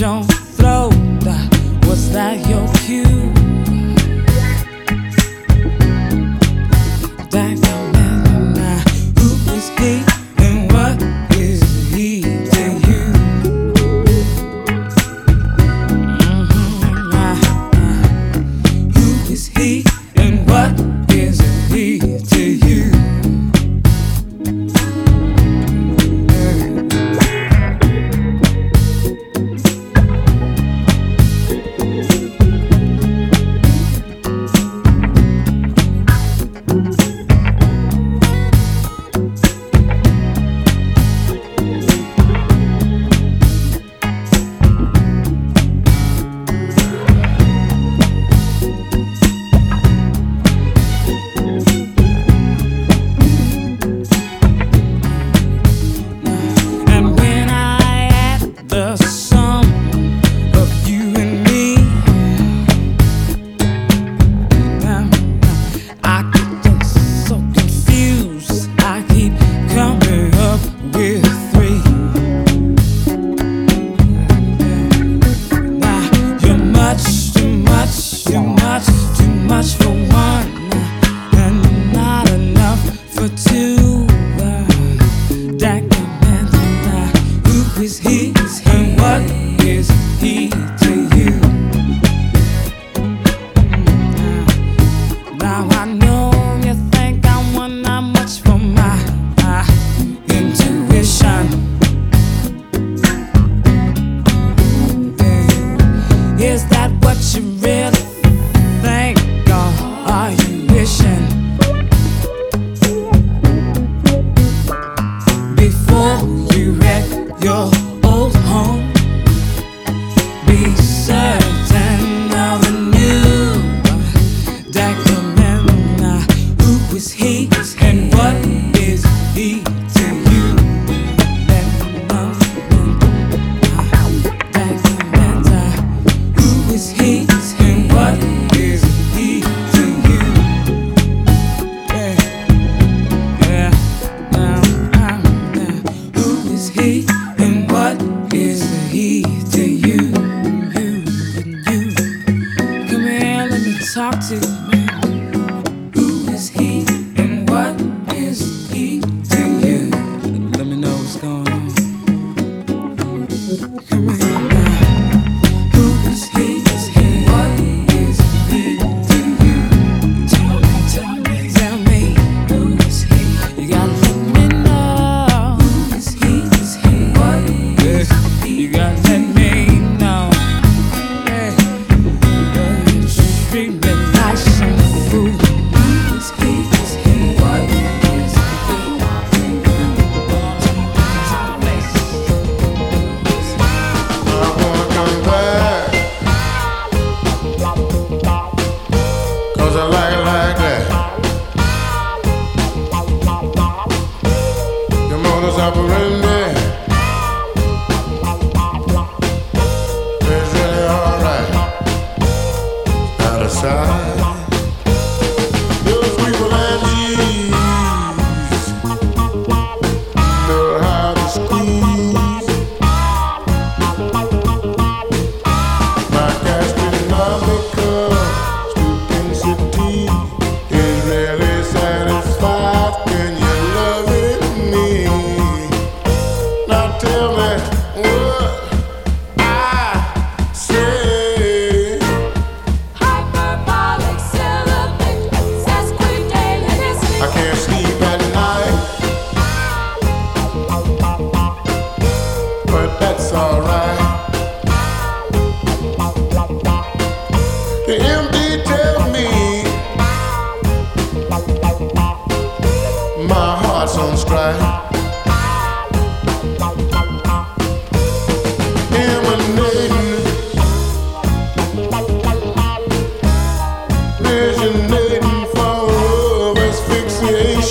Jones.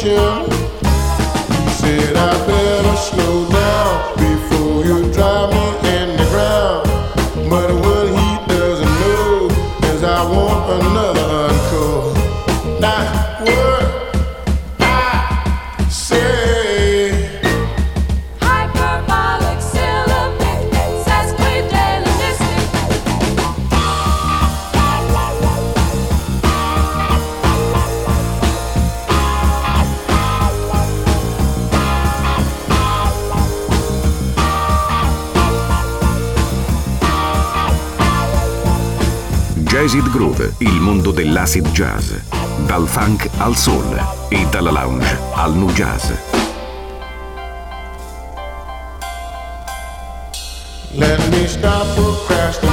Acid jazz. Dal funk al soul e dalla lounge al nu jazz. Let me stop procrastinating.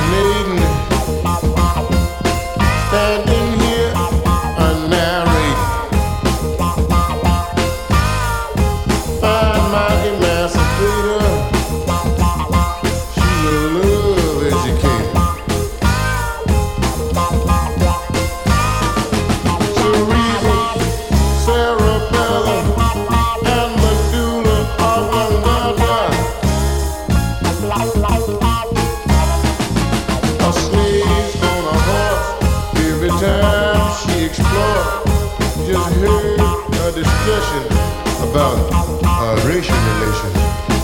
Uh, racial relations.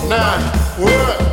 Now, what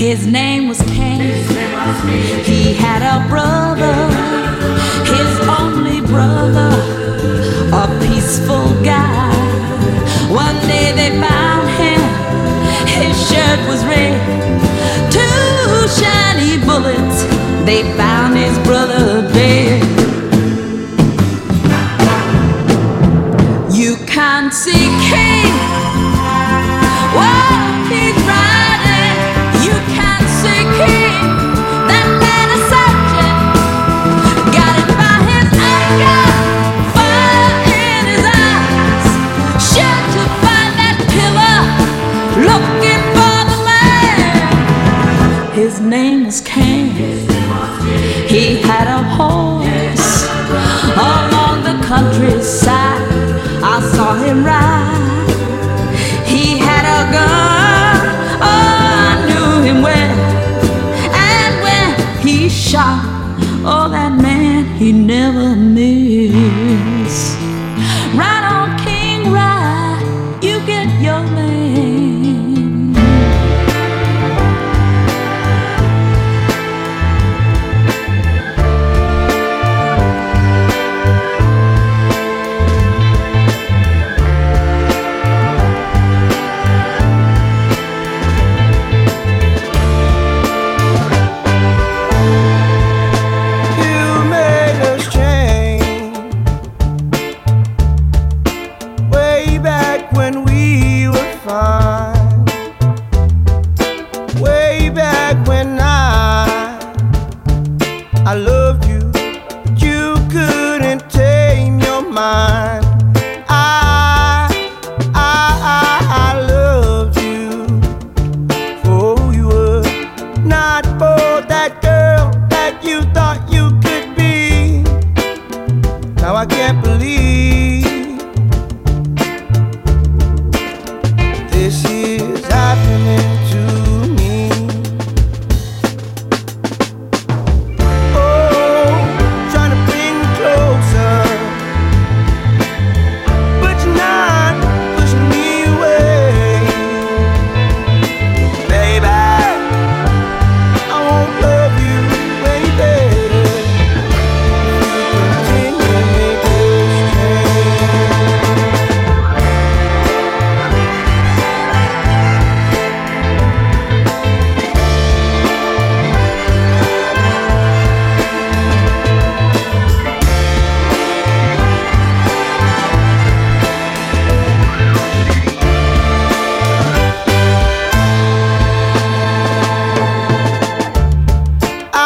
His name was Cain. He had a brother, his only brother, a peaceful guy. One day they found him, his shirt was red. Two shiny bullets they found.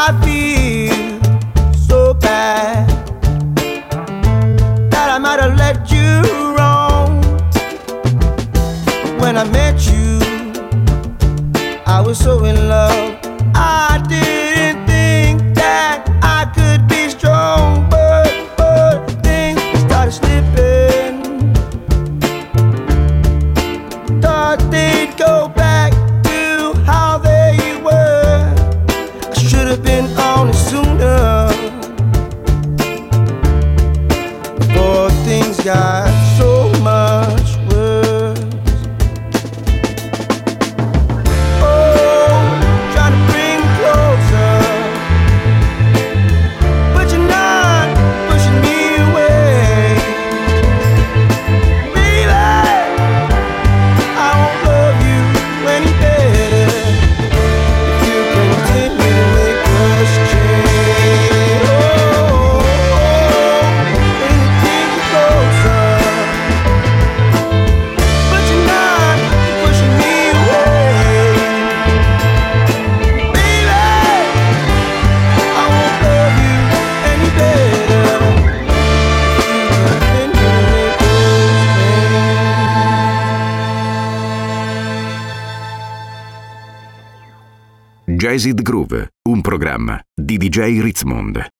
sabe DJ Ritzmond.